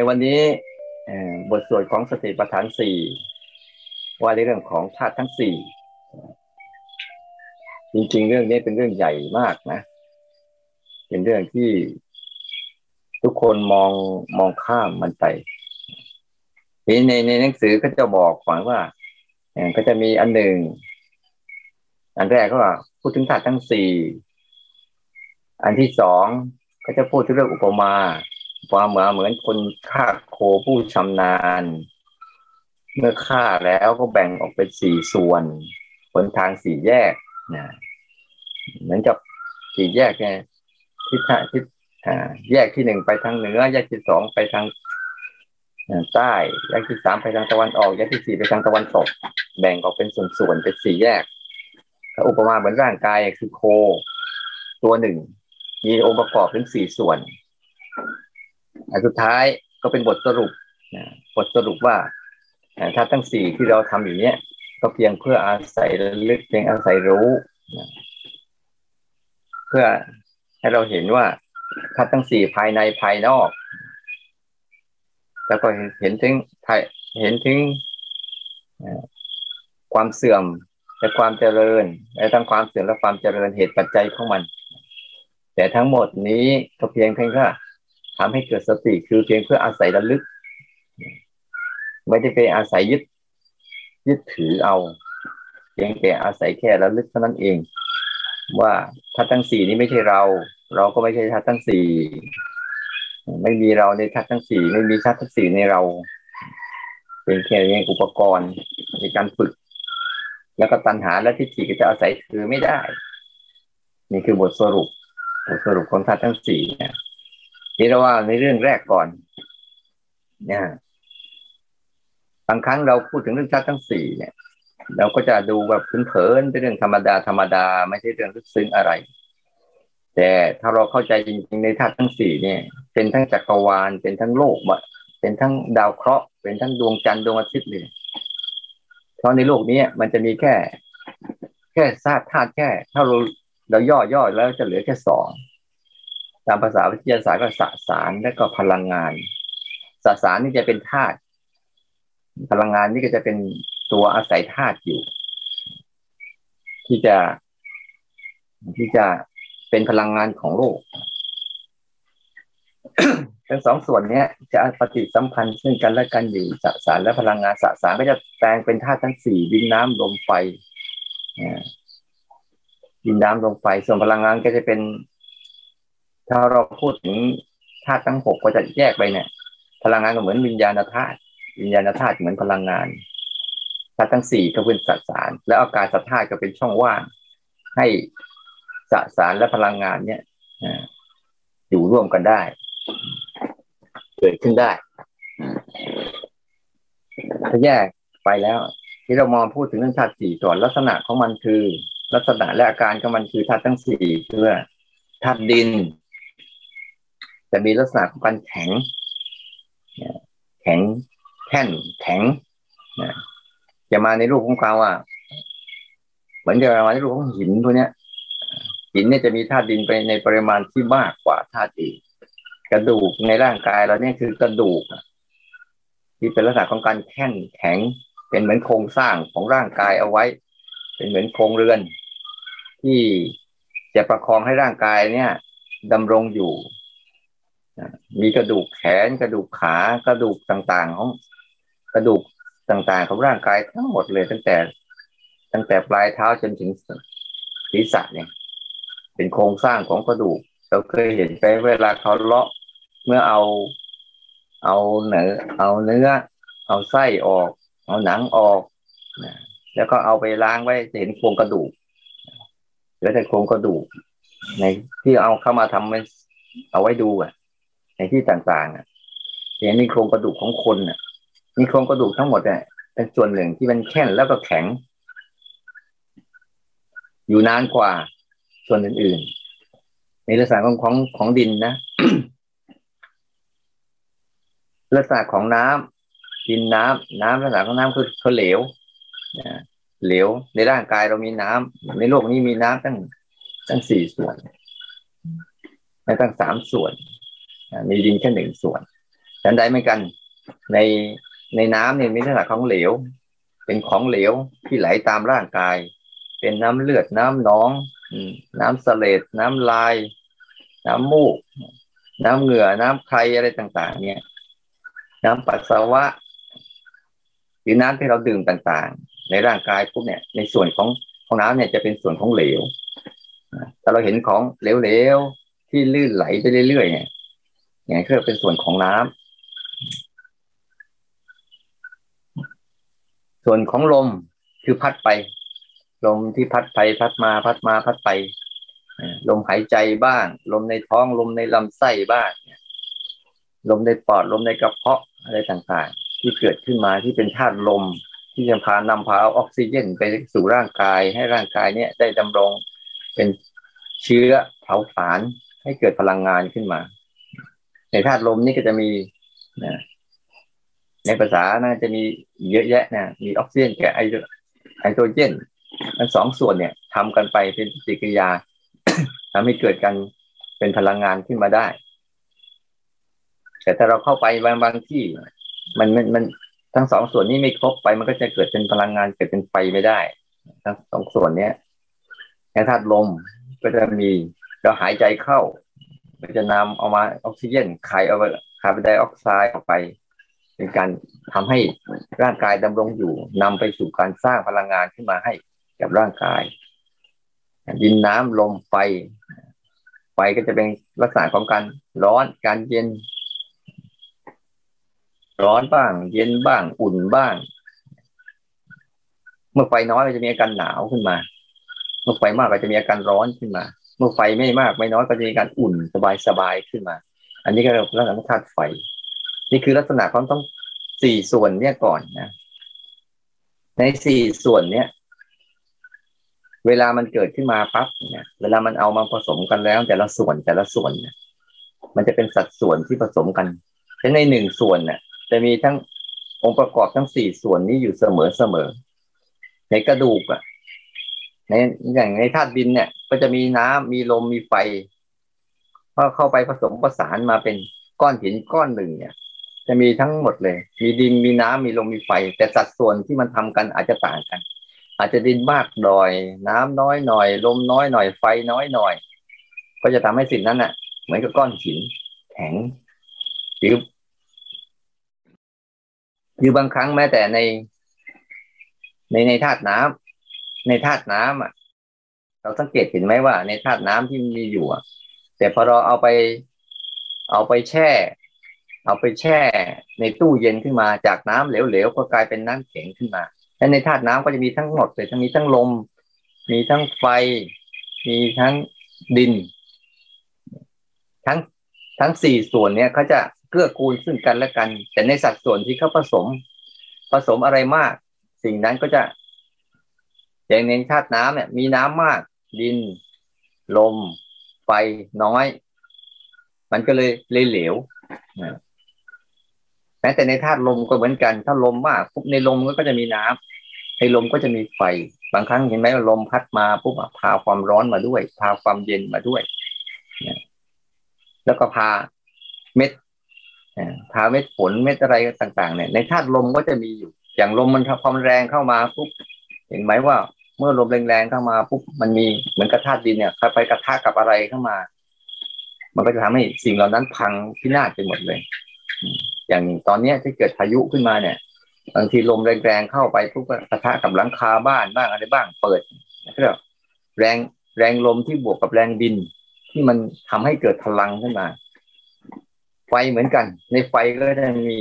ในวันนี้บทสวดของสติปัฏฐานสี่ว่าในเรื่องของธาตุทั้งสี่จริงๆเรื่องนี้เป็นเรื่องใหญ่มากนะ เป็นเรื่องที่ทุกคนมองมองข้ามมันไปทีในในหนังสือก็จะบอกฝังว่าก็จะมีอันหนึ่ง อันแรกก็ว่าพูดถึงธาตุทั้งสี่อันที่สองก็จะพูดถึงเรื่องอุปมา ความเหมือนเหมือนคนฆ่าโคผู้ชำนาญ เมื่อฆ่าแล้วก็แบ่งออกเป็นสี่ส่วนผลทางสี่แยกนะเหมือนกับสี่แยกไงทิศทิศแยกที่หนึ่งไปทางเหนือ แยกที่สองไปทางใต้แยกที่สามไปทางตะวันออกแยกที่สี่ไปทางตะวันตก แบ่งออกเป็นส่วนๆเป็นสี่แยกอุปมาเหมือนร่างกายคือโค ตัวหนึ่งมีองค์ประกอบถึงสี่ส่วน สุดท้ายก็เป็นบทสรุปบทสรุปว่าถ้าทั้งสี่ที่เราทำอยู่เนี้ยก็เพียงเพื่ออาศัยลึกเพียงอาศัยรู้เพื่อให้เราเห็นว่าถ้าทั้งสี่ภายในภายนอก แล้วก็เห็นถึงเห็นถึงความเสื่อมและความเจริญและทั้งความเสื่อมและความเจริญเหตุปัจจัยของมัน แต่ทั้งหมดนี้ก็เพียงเพียงแค่ ทำให้เกิดสติคือเพียงเพื่ออาศัยระลึก ไม่ได้ไปอาศัยยึด ยึดถือเอา เพียงแต่อาศัยแค่ระลึกเท่านั้นเอง ว่าทัศทั้งสี่นี้ไม่ใช่เรา เราก็ไม่ใช่ทัศทั้งสี่ไม่มีเราในทัศทั้งสี่ไม่มีทัศทั้งสี่ในเรา เป็นแค่เงอุปกรณ์ในการฝึก แล้วก็ตัณหาและทิฏฐิก็จะอาศัยถือไม่ได้ นี่คือบทสรุปบทสรุปของทัศทั้งสี่นะ นี่เราว่าในเรื่องแรกก่อนเนี่ยบางครั้งเราพูดถึงเรื่องชาติทั้งสี่เนี่ย เราก็จะดูแบบเผินๆเป็นเรื่องธรรมดาธรรมดาไม่ใช่เรื่องลึกซึ้งอะไร แต่ถ้าเราเข้าใจจริงๆในธาตุทั้งสี่เนี่ย เป็นทั้งจักรวาลเป็นทั้งโลกเป็นทั้งดาวเคราะห์เป็นทั้งดวงจันทร์ดวงอาทิตย์เลยเพราะในโลกนี้มันจะมีแค่ แค่ธาตุธาตุแค่ ถ้าเราเราย่อๆแล้วจะเหลือแค่สองามภาษาวิทยาศาสตร์ก็สสารและก็พลังงาน สสารนี่จะเป็นธาตุพลังงานนี่ก็จะเป็นตัวอาศัยธาตุอยู่ ที่จะ ที่จะเป็นพลังงานของโลกทั้งสองส่วนนี้จะปฏิสัมพันธ์ซึ่งกันและกันอยู่สสารและพลังงานสสารก็จะแปลงเป็นธาตุทั้งสี่ดินน้ำลมไฟดินน้ำลมไฟส่วนพลังงานก็จะเป็น ถ้าเราพูดถึงธาตุทั้งหกก็จะแยกไปเนี่ย พลังงานก็เหมือนวิญญาณธาตุวิญญาณธาตุเหมือนพลังงานธาตุทั้งสี่ก็เป็นสสาร และอากาศธาตุก็เป็นช่องว่าง ให้สสารและพลังงานเนี่ยอยู่ร่วมกันได้ เกิดขึ้นได้ถ้าแยกไปแล้ว ที่เรามองพูดถึงเรื่องธาตุสี่ก่อนลักษณะของมันคือ ลักษณะและอาการของมันคือธาตุทั้งสี่คือธาตุดิน จะมีลักษณะของการแข็ง แข็งแข็งแข็งจะมาในรูปของเขาอะเหมือนจะมาในรูปของหินพวกนี้ย หินเนี่ยจะมีธาตุดินไปในปริมาณที่มากกว่าธาตุอื่นกระดูกในร่างกายเราเนี่ยคือกระดูกที่เป็นลักษณะของการแข็งแข็ง เป็นเหมือนโครงสร้างของร่างกายเอาไว้ เป็นเหมือนโครงเรือน ที่จะประคองให้ร่างกายเนี่ยดำรงอยู่ มีกระดูกแขนกระดูกขากระดูกต่างๆของกระดูกต่างๆ ของร่างกายทั้งหมดเลย ตั้งแต่ ตั้งแต่ปลายเท้าจนถึงศีรษะเนี่ย เป็นโครงสร้างของกระดูก เราเคยเห็นไปเวลาเขาเลาะเมื่อเอา เอาเนื้อเอาเนื้อ เอาไส้ออก เอาหนังออกแล้วก็เอาไปล้างไว้จะเห็นโครงกระดูกเหลือแต่โครงกระดูกในที่เอาเข้ามาทำเอาไว้ดูอะ ในที่ต่างๆอะอย่างนี้โครงกระดูกของคนอะมีโครงกระดูกทั้งหมดเนี่ยเป็นส่วนหนึ่งที่มันแข็งแล้วก็แข็ง อยู่นานกว่าส่วนอื่นๆ ในลักษณะของของของดินนะลักษณะของน้ำดินน้ำน้ำลักษณะของน้ำคือเขาเหลวเหลวในร่างกายเรามีน้ำในโลกนี้มีน้ำตั้งตั้งสี่ส่วนในตั้งสามส่วน มีดินแค่หนึ่งส่วนฉันใดไม่กันในในน้ำเนี่ยมีลักษณะของเหลว เป็นของเหลวที่ไหลตามร่างกาย เป็นน้ำเลือดน้ำหนอง น้ำเสลดน้ำลาย น้ำมูก น้ำเหงื่อน้ำใครอะไรต่าง ๆ เนี่ย น้ำปัสสาวะหรือน้ำที่เราดื่มต่างๆ ในร่างกายพวกเนี่ย ในส่วนของของน้ำเนี่ยจะเป็นส่วนของเหลวแต่เราเห็นของเหลวๆที่ลื่นไหลไปเรื่อยๆเนี่ย อย่างนี้ก็เป็นส่วนของน้ำส่วนของลมคือพัดไป ลมที่พัดไปพัดมาพัดมาพัดไป ลมหายใจบ้าง ลมในท้องลมในลำไส้บ้างลมในปอดลมในกระเพาะอะไรต่างๆ ที่เกิดขึ้นมาที่เป็นธาตุลม ที่จะพานำพาออกซิเจนไปสู่ร่างกายให้ร่างกายเนี้ยได้ดำรงเป็นเชื้อเผาผลาญให้เกิดพลังงานขึ้นมา ในธาตุลมนี่ก็จะมีนะในภาษาน่าจะมีเยอะแยะนะมีออกซิเจนกับไอไฮโดรเจนมันสองส่วนเนี่ยทำกันไปเป็นปฏิกิริยาทำให้เกิดกันเป็นพลังงานขึ้นมาได้ แต่ถ้าเราเข้าไปบางบางที่ มันมันมันทั้งสองส่วนนี้ไม่ครบไป มันก็จะเกิดเป็นพลังงานเกิดเป็นไฟไม่ได้ ทั้งสองส่วนเนี้ยในธาตุลมก็จะมีเราหายใจเข้า มันจะนำเอามาออกซิเจนคายเอาคาร์บอนไดออกไซด์ออกไป เป็นการทำให้ร่างกายดำรงอยู่นำไปสู่การสร้างพลังงานขึ้นมาให้กับร่างกายดินน้ำลมไฟ ไฟก็จะเป็นลักษณะของการร้อนการเย็น ร้อนบ้าง เย็นบ้าง อุ่นบ้าง เมื่อไฟน้อยก็จะมีอาการหนาวขึ้นมา เมื่อไฟมากก็จะมีอาการร้อนขึ้นมา เมื่อไฟไม่มากไม่น้อยก็จะมีการอุ่นสบายสบายขึ้นมา อันนี้ก็เรียกลักษณะธาตุไฟ นี่คือลักษณะของต้องสี่ส่วนเนี่ยก่อนนะ ในสี่ส่วนเนี่ย เวลามันเกิดขึ้นมาปั๊บเนี่ยเวลามันเอามาผสมกันแล้ว แต่ละส่วนแต่ละส่วนเนี่ยมันจะเป็นสัดส่วนที่ผสมกันฉะในหนึ่งส่วนเนี่ยจะมีทั้งองค์ประกอบทั้งสี่ส่วนนี้อยู่เสมอเสมอในกระดูกอะ ในอย่างในธาตุดินเนี่ย ก็จะมีน้ำมีลมมีไฟพอเข้าไปผสมประสานมาเป็นก้อนหินก้อนหนึ่งเนี่ย จะมีทั้งหมดเลย มีดินมีน้ำมีลมมีไฟ แต่สัดส่วนที่มันทำกันอาจจะต่างกัน อาจจะดินมากหน่อย น้ำน้อยหน่อย ลมน้อยหน่อยไฟน้อยหน่อย ก็จะทำให้สิ่งนั้นน่ะ เหมือนกับก้อนหินแข็งหรือหรือบางครั้งแม้แต่ในในในธาตุน้ำ ในธาตุน้ำอะ เราสังเกตเห็นไหมว่า ในธาตุน้ำที่มีอยู่อะ แต่พอเราเอาไป เอาไปแช่ เอาไปแช่ ในตู้เย็นขึ้นมาจากน้ำเหลวๆก็กลายเป็นน้ำแข็งขึ้นมาและในธาตุน้ำก็จะมีทั้งหมดเลยทั้งมีทั้งลม มีทั้งไฟ มีทั้งดิน ทั้งทั้งสี่ส่วนเนี้ยเขาจะเกื้อกูลซึ่งกันและกัน แต่ในสัดส่วนที่เขาผสม ผสมอะไรมาก สิ่งนั้นก็จะ อย่างในธาตุน้ำเนี่ย มีน้ำมาก ดิน ลม ไฟน้อย มันก็เลยเลยเหลวแม้แต่ในธาตุลมก็เหมือนกัน ถ้าลมมากปุ๊บในลมก็จะมีน้ำในลมก็จะมีไฟ บางครั้งเห็นไหมว่าลมพัดมาปุ๊บพาความร้อนมาด้วย พาความเย็นมาด้วยแล้วก็พาเม็ดพาเม็ดฝนเม็ดอะไรต่าง ๆ เนี่ย ในธาตุลมก็จะมีอยู่ อย่างลมมันความแรงเข้ามาปุ๊บเห็นไหมว่า เมื่อลมแรงๆเข้ามาปุ๊บมันมีเหมือนกระทาดินเนี่ยไปกระทากับอะไรเข้ามา มันก็จะทำให้สิ่งเหล่านั้นพังพินาศไปหมดเลย อย่างตอนเนี้ยที่เกิดพายุขึ้นมาเนี่ยบางทีลมแรงๆเข้าไปปุ๊บกระทะกับหลังคาบ้านบ้างอะไรบ้างเปิดนะครับแรงแรงลมที่บวกกับแรงดิน ที่มันทำให้เกิดพลังขึ้นมา ไฟเหมือนกัน ในไฟก็จะมี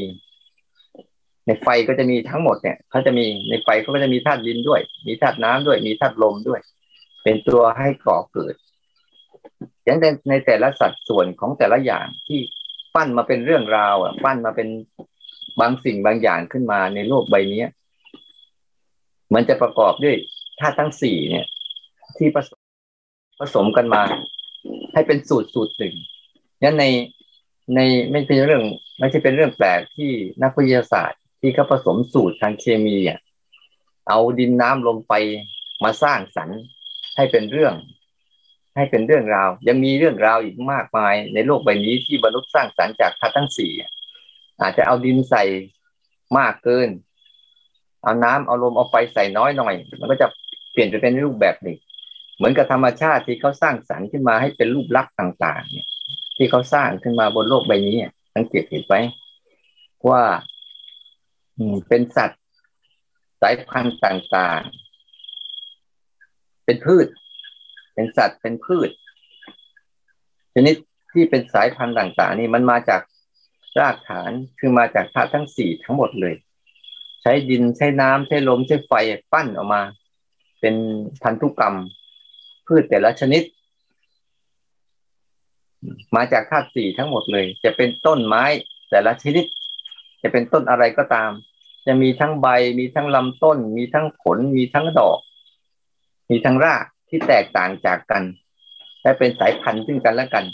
ในไฟก็จะมีทั้งหมดเนี่ยเขาจะมีในไฟเขาก็จะมีธาตุดินด้วย มีธาตุน้ำด้วย มีธาตุลมด้วย เป็นตัวให้ก่อเกิดอย่างในแต่ละสัดส่วนของแต่ละอย่างที่ปั้นมาเป็นเรื่องราวอะ ปั้นมาเป็นบางสิ่งบางอย่างขึ้นมาในโลกใบนี้มันจะประกอบด้วยธาตุทั้งสี่เนี่ย ที่ผสมผสมกันมา ให้เป็นสูตรสูตรหนึ่งนั้นในในไม่เป็นเรื่อง ไม่ใช่เป็นเรื่องแปลกที่นักวิทยาศาสตร์ ที่เขาผสมสูตรทางเคมีอะเอาดินน้ำลมไฟมาสร้างสรรค์ให้เป็นเรื่อง ให้เป็นเรื่องราว ยังมีเรื่องราวอีกมากมายในโลกใบนี้ที่มนุษย์สร้างสรรค์จากธาตุทั้งสี่อาจจะเอาดินใส่มากเกิน เอาน้ำเอาลมเอาไฟใส่น้อยหน่อย มันก็จะเปลี่ยนไปเป็นรูปแบบหนึ่ง เหมือนกับธรรมชาติที่เขาสร้างสรรค์ขึ้นมาให้เป็นรูปลักษณ์ต่าง ๆ เนี่ย ที่เขาสร้างขึ้นมาบนโลกใบนี้สังเกตเห็นไหมว่า เป็นสัตว์ สายพันธุ์ต่างๆ เป็นพืช เป็นสัตว์เป็นพืช ชนิดที่เป็นสายพันธุ์ต่างๆ นี่มันมาจากรากฐานคือมาจากธาตุทั้งสี่ทั้งหมดเลย ใช้ดินใช้น้ำใช้ลมใช้ไฟปั้นออกมา เป็นพันธุกรรม พืชแต่ละชนิด มาจากธาตุสี่ทั้งหมดเลย จะเป็นต้นไม้แต่ละชนิด จะเป็นต้นอะไรก็ตาม จะมีทั้งใบ มีทั้งลำต้น มีทั้งผล มีทั้งดอก มีทั้งรากที่แตกต่างจากกัน และเป็นสายพันธุ์ซึ่งกันและกัน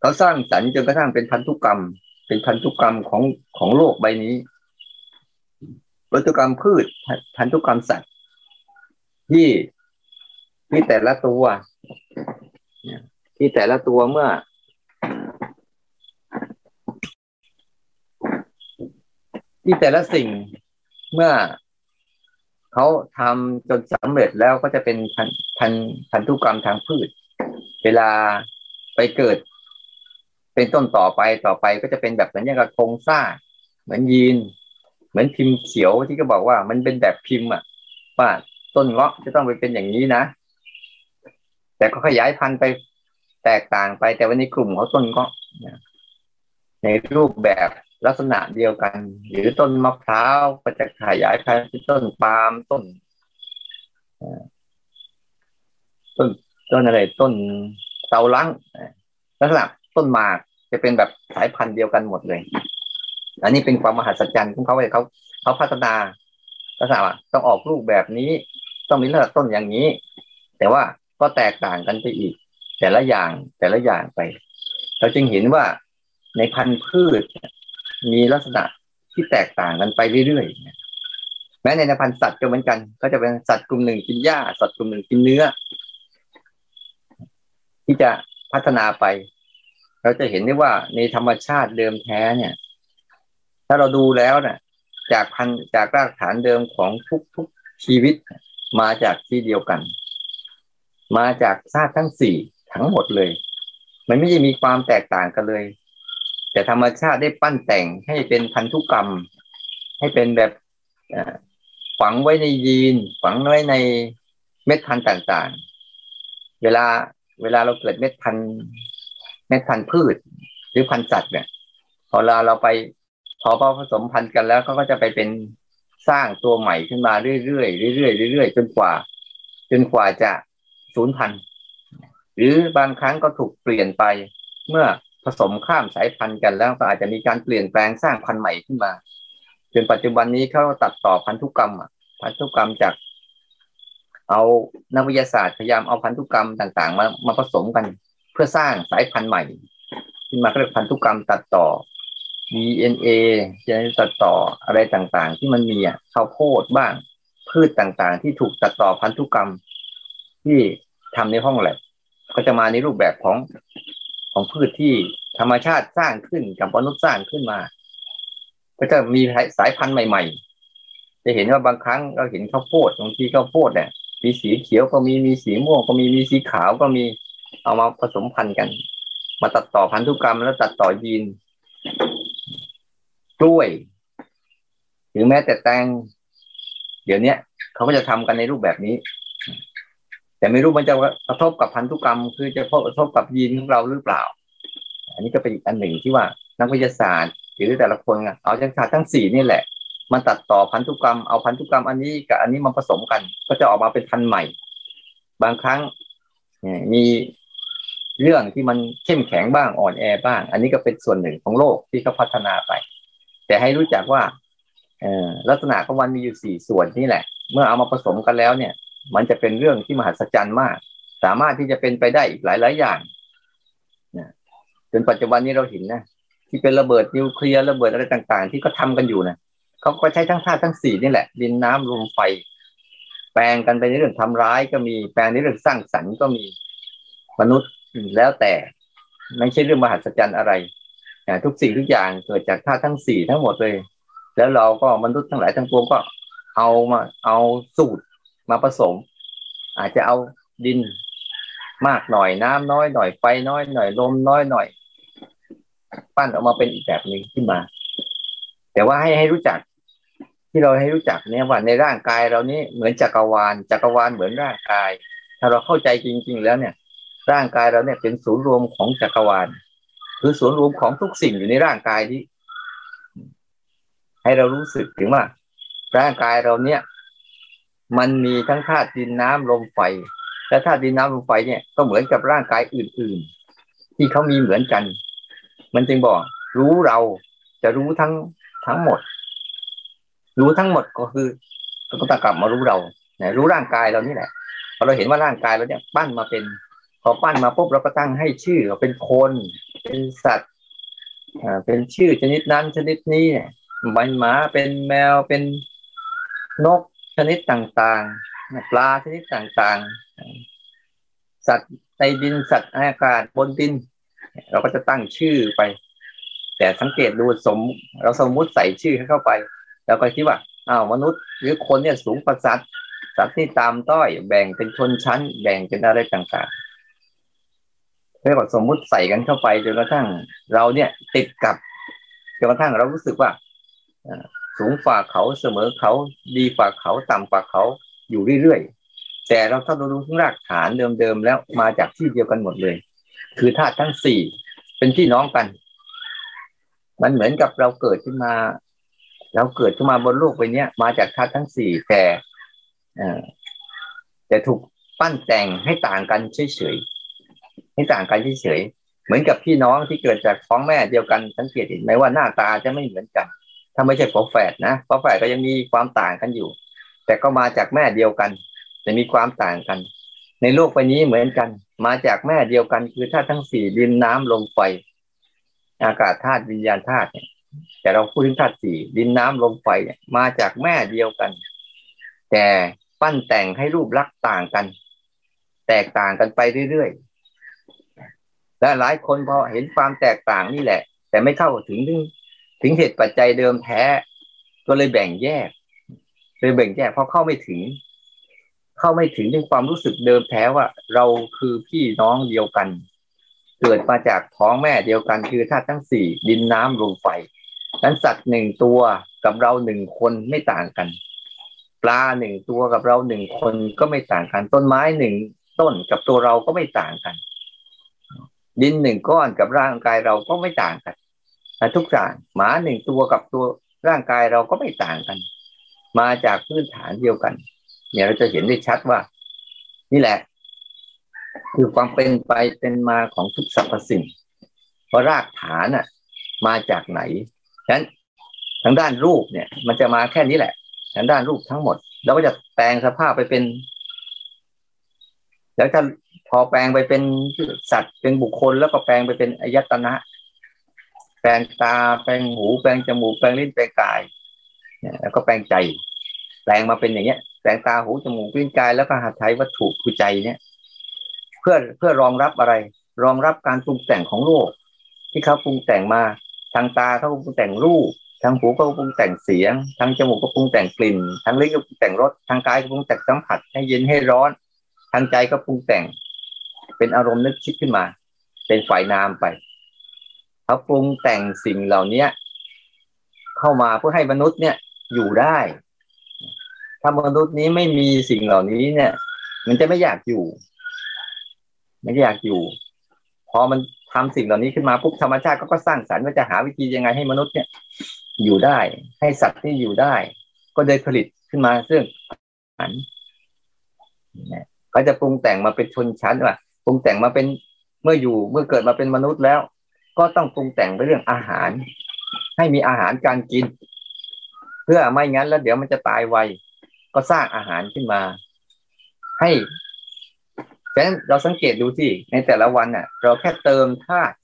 เขาสร้างสรรค์จนกระทั่งเป็นพันธุกรรม เป็นพันธุกรรมของของโลกใบนี้พันธุกรรมพืช พันธุกรรมสัตว์ ที่ที่แต่ละตัว ที่แต่ละตัวเมื่อ ที่แต่ละสิ่งเมื่อเขาทำจนสำเร็จแล้วก็จะเป็นพันพันพันธุกรรมทางพืช เวลาไปเกิด เป็นต้นต่อไปต่อไปก็จะเป็นแบบเหมือนอย่างกับโครงสร้างเหมือนยีน เหมือนพิมพ์เขียวที่ก็บอกว่ามันเป็นแบบพิมพ์อะว่าต้นเงาะจะต้องไปเป็นอย่างนี้นะ แต่ก็ขยายพันธุ์ไปแตกต่างไปแต่วันนี้กลุ่มเของต้นเงาะในรูปแบบ ลักษณะเดียวกัน หรือต้นมะพร้าวก็จะขยายพันธุ์เป็นต้นปาล์มต้นต้นต้นอะไรต้นเตาลังลักษณะต้นหมากจะเป็นแบบสายพันธุ์เดียวกันหมดเลย อันนี้เป็นความมหัศจรรย์ของเขาเลยเขาเขาพัฒนาลักษณะต้องออกรูปแบบนี้ ต้องมีลักษณะต้นอย่างนี้ แต่ว่าก็แตกต่างกันไปอีก แต่ละอย่างแต่ละอย่างไป เราจึงเห็นว่าในพันธุ์พืช มีลักษณะที่แตกต่างกันไปเรื่อยๆแม้ในพันธุ์สัตว์ก็เหมือนกัน ก็จะเป็นสัตว์กลุ่มหนึ่งกินหญ้า สัตว์กลุ่มหนึ่งกินเนื้อ ที่จะพัฒนาไป เราจะเห็นได้ว่าในธรรมชาติเดิมแท้เนี่ย ถ้าเราดูแล้วเนะ่ยจากพันจากรากฐานเดิมของทุกทุกชีวิต มาจากที่เดียวกัน มาจากธาตุทั้งสี่ทั้งหมดเลย มันไม่ได้มีความแตกต่างกันเลย แต่ธรรมชาติได้ปั้นแต่งให้เป็นพันธุกรรม ให้เป็นแบบฝังไว้ในยีน ฝังไว้ในเม็ดพันธุ์ต่างๆ เวลาเวลาเราเกิดเม็ดพันธุ์เม็ดพันธุ์พืช หรือพันธุ์สัตว์เนี่ยพอเราเราไปพอผสมพันธุ์กันแล้วเขาก็จะไปเป็นสร้างตัวใหม่ขึ้นมาเรื่อยๆเรื่อยๆเรื่อยๆจนกว่า จนกว่าจะสูญพันธุ์หรือบางครั้งก็ถูกเปลี่ยนไปเมื่อ ผสมข้ามสายพันธุ์กันแล้วก็อาจจะมีการเปลี่ยนแปลงสร้างพันธุ์ใหม่ขึ้นมาจนปัจจุบันนี้เขาตัดต่อพันธุกรรมพันธุกรรมจาก เอานักวิทยาศาสตร์พยายามเอาพันธุกรรมต่าง ๆ มามาผสมกันเพื่อสร้างสายพันธุ์ใหม่ขึ้นมาเรียกพันธุกรรมตัดต่อ DNA จะตัดต่ออะไรต่างๆ ที่มันมีอะข้าวโพดบ้าง พืชต่างๆ ที่ถูกตัดต่อพันธุกรรมที่ทำในห้องแลบก็จะมาในรูปแบบของ ของพืชที่ธรรมชาติสร้างขึ้นกับมนุษย์สร้างขึ้นมา ก็จะมีสายพันธุ์ใหม่ ๆ จะเห็นว่าบางครั้งเราเห็นข้าวโพดบางทีข้าวโพดเนี่ยมีสีเขียวก็มีมีสีม่วงก็มีมีสีขาวก็มีเอามาผสมพันธุ์กัน มาตัดต่อพันธุกรรมแล้วตัดต่อยีนกล้วย หรือแม้แต่แตงเดี๋ยวนี้เขาก็จะทำกันในรูปแบบนี้ แต่ไม่รู้มันจะกระทบกับพันธุกรรม คือจะกระทบกับยีนของเราหรือเปล่า อันนี้ก็เป็นอีกอันหนึ่งที่ว่านักวิทยาศาสตร์ หรือแต่ละคนเอาจังชาทั้งสี่นี่แหละมันตัดต่อพันธุกรรมเอาพันธุกรรมอันนี้กับอันนี้มาผสมกัน ก็จะออกมาเป็นพันธุ์ใหม่ บางครั้งมีเรื่องที่มันเข้มแข็งบ้างอ่อนแอบ้าง อันนี้ก็เป็นส่วนหนึ่งของโลกที่เขาพัฒนาไป แต่ให้รู้จักว่าลักษณะของมันมีอยู่สี่ส่วนนี่แหละ เมื่อเอามาผสมกันแล้วเนี่ย มันจะเป็นเรื่องที่มหัศจรรย์มาก สามารถที่จะเป็นไปได้อีกหลายหลายอย่างนะจนปัจจุบันนี้เราเห็นนะที่เป็นระเบิดนิวเคลียร์ระเบิดอะไรต่าง ๆ ที่เขาทากันอยู่นะเขาก็ใช้ทั้งธาตุทั้งสี่นี่แหละดินน้ำลมไฟ แปลงกันไปในเรื่องทำร้ายก็มีแปลงในเรื่องสร้างสรรค์ก็มีมนุษย์แล้วแต่ไม่ใช่เรื่องมหัศจรรย์อะไรทุกสิ่งทุกอย่างเกิดจากธาตุทั้งสี่ทั้งหมดเลย แล้วเราก็มนุษย์ทั้งหลายทั้งปวงก็เอามาเอาสูตร มาผสม อาจจะเอาดินมากหน่อยน้ำน้อยหน่อยไฟน้อยหน่อยลมน้อยหน่อย ปั้นออกมาเป็นอีกแบบหนึ่งขึ้นมา แต่ว่าให้ให้รู้จัก ที่เราให้รู้จักเนี่ยว่าในร่างกายเรานี้เหมือนจักรวาลจักรวาลเหมือนร่างกาย ถ้าเราเข้าใจจริง ๆ แล้วเนี่ย ร่างกายเราเนี่ยเป็นศูนย์รวมของจักรวาลคือศูนย์รวมของทุกสิ่งอยู่ในร่างกายที่ให้เรารู้สึกถึงว่า ร่างกายเราเนี่ย มันมีทั้งธาตุดินน้ำลมไฟ และธาตุดินน้ำลมไฟเนี่ยก็เหมือนกับร่างกายอื่น ๆ ที่เขามีเหมือนกัน มันจึงบอก รู้เราจะรู้ทั้งทั้งหมด รู้ทั้งหมดก็คือก็ต้องกลับมารู้เรานี่ยรู้ร่างกายเรานี่แหละพอเราเห็นว่าร่างกายเราเนี่ยปั้นมาเป็น พอปั้นมาปุ๊บเราก็ตั้งให้ชื่อเป็นคน เป็นสัตว์อ่าเป็นชื่อชนิดนั้นชนิดนี้เนี่ยใบหมาเป็นแมวเป็นนก ชนิดต่างๆ ปลาชนิดต่างๆ สัตว์ในดินสัตว์อากาศบนดิน เราก็จะตั้งชื่อไป แต่สังเกตดูสม เราสมมุติใส่ชื่อเข้าไป แล้วก็คิดว่าอ้าวมนุษย์ หรือคนเนี่ยสูงประสัตว์สัตว์ที่ตามต้อยแบ่งเป็นชนชั้น แบ่งเป็นอะไรต่างๆเรียกว่าสมมุติใส่กันเข้าไปจนกระทั่ง เราเนี่ยติดกับจนกระทั่งเรารู้สึกว่า สูงฝ่าเขาเสมอเขาดีฝ่าเขาต่ำฝ่าเขาอยู่เรื่อยๆแต่เราถ้าเราดูทั้งรากฐานเดิมๆแล้วมาจากที่เดียวกันหมดเลย คือธาตุทั้งสี่เป็นพี่น้องกัน มันเหมือนกับเราเกิดขึ้นมา เราเกิดขึ้นมาบนโลกใบนี้มาจากธาตุทั้งสี่แต่แต่ถูกปั้นแต่งให้ต่างกันเฉยๆให้ต่างกันเฉยๆเหมือนกับพี่น้องที่เกิดจากท้องแม่เดียวกันสังเกตเห็นไหมว่าหน้าตาจะไม่เหมือนกัน ถ้าไม่ใช่ฝาแฝดนะฝาแฝดก็ยังมีความต่างกันอยู่ แต่ก็มาจากแม่เดียวกัน แต่มีความต่างกัน ในโลกใบนี้เหมือนกัน มาจากแม่เดียวกัน คือธาตุทั้งสี่ดินน้ำลมไฟ อากาศธาตุวิญญาณธาตุเนี่ยแต่เราพูดถึงธาตุสี่ดินน้ำลมไฟเนี่ยมาจากแม่เดียวกัน แต่ปั้นแต่งให้รูปลักษณ์ต่างกัน แตกต่างกันไปเรื่อยๆและหลายคนพอเห็นความแตกต่างนี่แหละ แต่ไม่เข้าถึงถึง ถึงเหตุปัจจัยเดิมแท้ ก็เลยแบ่งแยกเลยแบ่งแยกเพราะเข้าไม่ถึง เข้าไม่ถึงในความรู้สึกเดิมแท้ว่า เราคือพี่น้องเดียวกัน เกิดมาจากท้องแม่เดียวกันคือธาตุทั้งสี่ดินน้ำลมไฟนั้นสัตว์หนึ่งตัวกับเราหนึ่งคนไม่ต่างกันปลาหนึ่งตัวกับเราหนึ่งคนก็ไม่ต่างกัน ต้นไม้หนึ่งต้นกับตัวเราก็ไม่ต่างกัน ดินหนึ่งก้อนกับร่างกายเราก็ไม่ต่างกัน ทุกอย่างหมาหนึ่งตัวกับตัวร่างกายเราก็ไม่ต่างกัน มาจากพื้นฐานเดียวกัน เนี่ยเราจะเห็นได้ชัดว่า นี่แหละ คือความเป็นไปเป็นมาของทุกสรรพสิ่งเพราะรากฐานอะ มาจากไหนฉะนั้นทางด้านรูปเนี่ย มันจะมาแค่นี้แหละทางด้านรูปทั้งหมดเราก็จะแปลงสภาพไปเป็น แล้วถ้าพอแปลงไปเป็นสัตว์เป็นบุคคลแล้วก็แปลงไปเป็นอายตนะ แปลงตาแปลงหูแปลงจมูกแปลงลิ้นแปลงกายแล้วก็แปลงใจ แปลงมาเป็นอย่างเงี้ยแปลงตาหูจมูกลิ้นกายแล้วก็หัตถ์วัตถุคือใจเนี่ยเพื่อเพื่อรองรับอะไร รองรับการปรุงแต่งของโลก ที่เขาปรุงแต่งมาทางตาเขาปรุงแต่งรูปทางหูก็ปรุงแต่งเสียง ทางจมูกก็ปรุงแต่งกลิ่น ทางลิ้นก็ปรุงแต่งรส ทางกายก็ปรุงแต่งสัมผัสให้เย็นให้ร้อน ทางใจก็ปรุงแต่ง เป็นอารมณ์นึกคิดขึ้นมา เป็นฝ่ายนามไป เขาปรุงแต่งสิ่งเหล่านี้เข้ามาเพื่อให้มนุษย์เนี่ยอยู่ได้ ถ้ามนุษย์นี้ไม่มีสิ่งเหล่านี้เนี่ย มันจะไม่อยากอยู่ ไม่อยากอยู่ พอมันทำสิ่งเหล่านี้ขึ้นมาปุ๊บธรรมชาติก็ก็สร้างสรรค์ว่าจะหาวิธียังไงให้มนุษย์เนี่ยอยู่ได้ ให้สัตว์ที่อยู่ได้ ก็ได้ผลิตขึ้นมาซึ่งอันเขาจะปรุงแต่งมาเป็นชนชั้นว่าปรุงแต่งมาเป็นเมื่ออยู่เมื่อเกิดมาเป็นมนุษย์แล้ว ก็ต้องปรุงแต่งไปเรื่องอาหาร ให้มีอาหารการกิน เพื่อไม่งั้นแล้วเดี๋ยวมันจะตายไวก็สร้างอาหารขึ้นมา ให้ฉะนั้นเราสังเกตดูที่ในแต่ละวันน่ะ เราแค่เติมธาตุ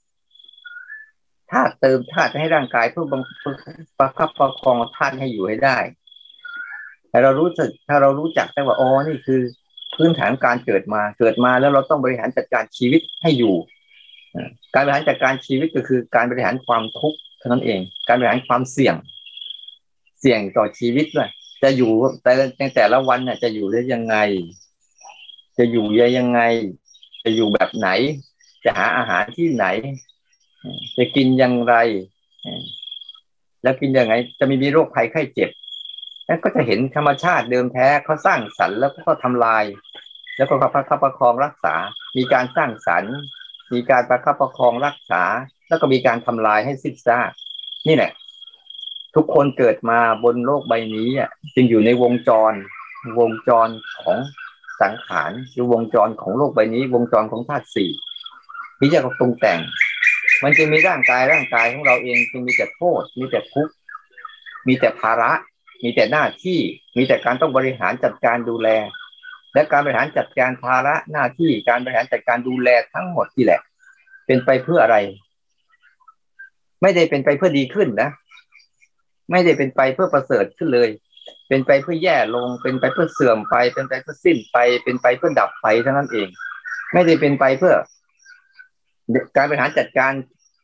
ธาตุเติมธาตุให้ร่างกายเพื่อบังประคับประคองธาตุให้อยู่ให้ได้แต่เรารู้สึกถ้าเรารู้จักได้ว่าอ๋อนี่คือพื้นฐานการเกิดมาเกิดมาแล้วเราต้องบริหารจัดการชีวิตให้อยู่ การบริหารจัดการชีวิตก็คือการบริหารความทุกข์เท่านั้นเอง การบริหารความเสี่ยง เสี่ยงต่อชีวิตด้วยจะอยู่แต่ในแต่ละวันน่ะ จะอยู่ได้ยังไง จะอยู่ยังไง จะอยู่แบบไหน จะหาอาหารที่ไหน จะกินอย่างไร แล้วกินยังไง จะมีมีโรคภัยไข้เจ็บแล้วก็จะเห็นธรรมชาติเดิมแท้เขาสร้างสรรค์แล้วก็ทำลาย แล้วก็ประคับประคองรักษา มีการสร้างสรรค์ มีการประคับประคองรักษา แล้วก็มีการทำลายให้สิ้นซากนี่แหละ ทุกคนเกิดมาบนโลกใบนี้อะจึงอยู่ในวงจร วงจรของสังขารคือวงจรของโลกใบนี้ วงจรของธาตุสี่ที่จะปรุงแต่ง มันจะมีร่างกายร่างกายของเราเองจึงมีแต่โทษ มีแต่ทุกข์มีแต่ภาระ มีแต่หน้าที่ มีแต่การต้องบริหารจัดการดูแล และการบริหารจัดการภาระหน้าที่การบริหารจัดการดูแลทั้งหมดที่แหละ เป็นไปเพื่ออะไร ไม่ได้เป็นไปเพื่อดีขึ้นนะ ไม่ได้เป็นไปเพื่อประเสริฐขึ้นเลย เป็นไปเพื่อแย่ลง เป็นไปเพื่อเสื่อมไป เป็นไปเพื่อสิ้นไป เป็นไปเพื่อดับไปเท่านั้นเอง ไม่ได้เป็นไปเพื่อ การบริหารจัดการ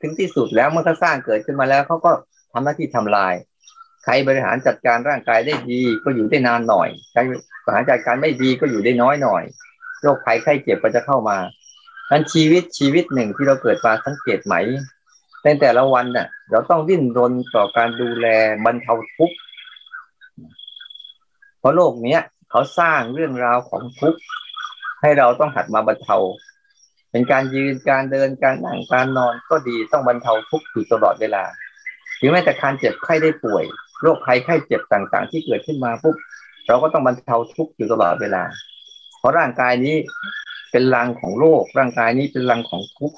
ถึงที่สุดแล้วเมื่อเขาสร้างเกิดขึ้นมาแล้วเขาก็ทำหน้าที่ทำลาย รบริหารจัดการร่างกายได้ดีก็อยู่ได้นานหน่อย ใครบริหารจัดการไม่ดีก็อยู่ได้น้อยหน่อย โรคภัยไข้เจ็บก็จะเข้ามานั้นชีวิตชีวิตหนึ่งที่เราเกิดมาสังเกตไหมในแต่ละวันน่ะ เราต้องดิ้นรนต่อการดูแลบรรเทาทุกข์เพราะโลกเนี้ยเขาสร้างเรื่องราวของทุกข์ให้เราต้องหัดมาบรรเทา เป็นการยืนการเดินการนั่งการนอนก็ดีต้องบรรเทาทุกข์อยู่ตลอดเวลาถึงแม้แต่การเจ็บไข้ได้ป่วย โรคภัยไข้เจ็บต่างๆ ที่เกิดขึ้นมาปุ๊บเราก็ต้องบรรเทาทุกข์อยู่ตลอดเวลา เพราะร่างกายนี้เป็นรังของโรคร่างกายนี้เป็นรังของทุกข์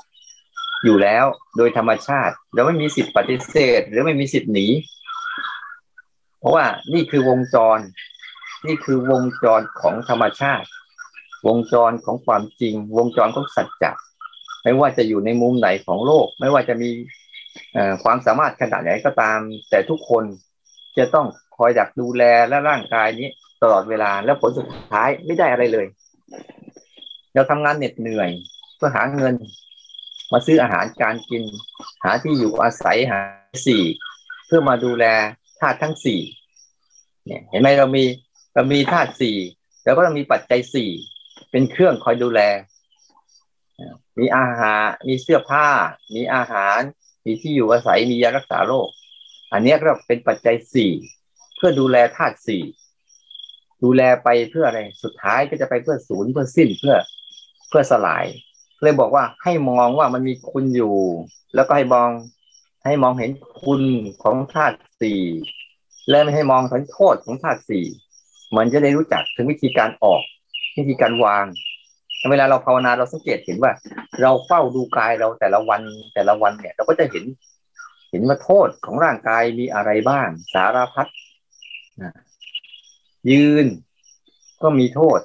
อยู่แล้วโดยธรรมชาติเราไม่มีสิทธิ์ปฏิเสธ หรือไม่มีสิทธิ์หนีเพราะว่านี่คือวงจร นี่คือวงจรของธรรมชาติ วงจรของความจริง วงจรของสัจจะไม่ว่าจะอยู่ในมุมไหนของโลก ไม่ว่าจะมีความสามารถขนาดไหนก็ตาม แต่ทุกคน จะต้องคอยดักดูแลและร่างกายนี้ ตลอดเวลาแล้วผลสุดท้ายไม่ได้อะไรเลย เราทำงานเหน็ดเหนื่อยเพื่อหาเงิน มาซื้ออาหารการกิน หาที่อยู่อาศัยหาสี่เพื่อมาดูแลธาตุทั้งสี่เนี่ยเห็นไหมเรามีเรามีธาตุสี่แล้วก็ต้องมีปัจจัยสี่เป็นเครื่องคอยดูแล มีอาหาร มีเสื้อผ้า มีอาหาร มีที่อยู่อาศัย มียารักษาโรค อันนี้ก็เป็นปัจจัยสี่เพื่อดูแลธาตุสี่ดูแลไปเพื่ออะไรสุดท้ายก็จะไปเพื่อศูนย์เพื่อสิ้นเพื่อเพื่อสลาย เลยบอกว่าให้มองว่ามันมีคุณอยู่ แล้วก็ให้มองให้มองเห็นคุณของธาตุสี่และไม่ให้มองถึงโทษของธาตุสี่มันจะได้รู้จักถึงวิธีการออก วิธีการวางเวลาเราภาวนาเราสังเกตเห็นว่า เราเฝ้าดูกายเราแต่ละวันแต่ละวันเนี่ย เราก็จะเห็น เห็นว่าโทษของร่างกายมีอะไรบ้าง สารพัดยืนก็มีโทษ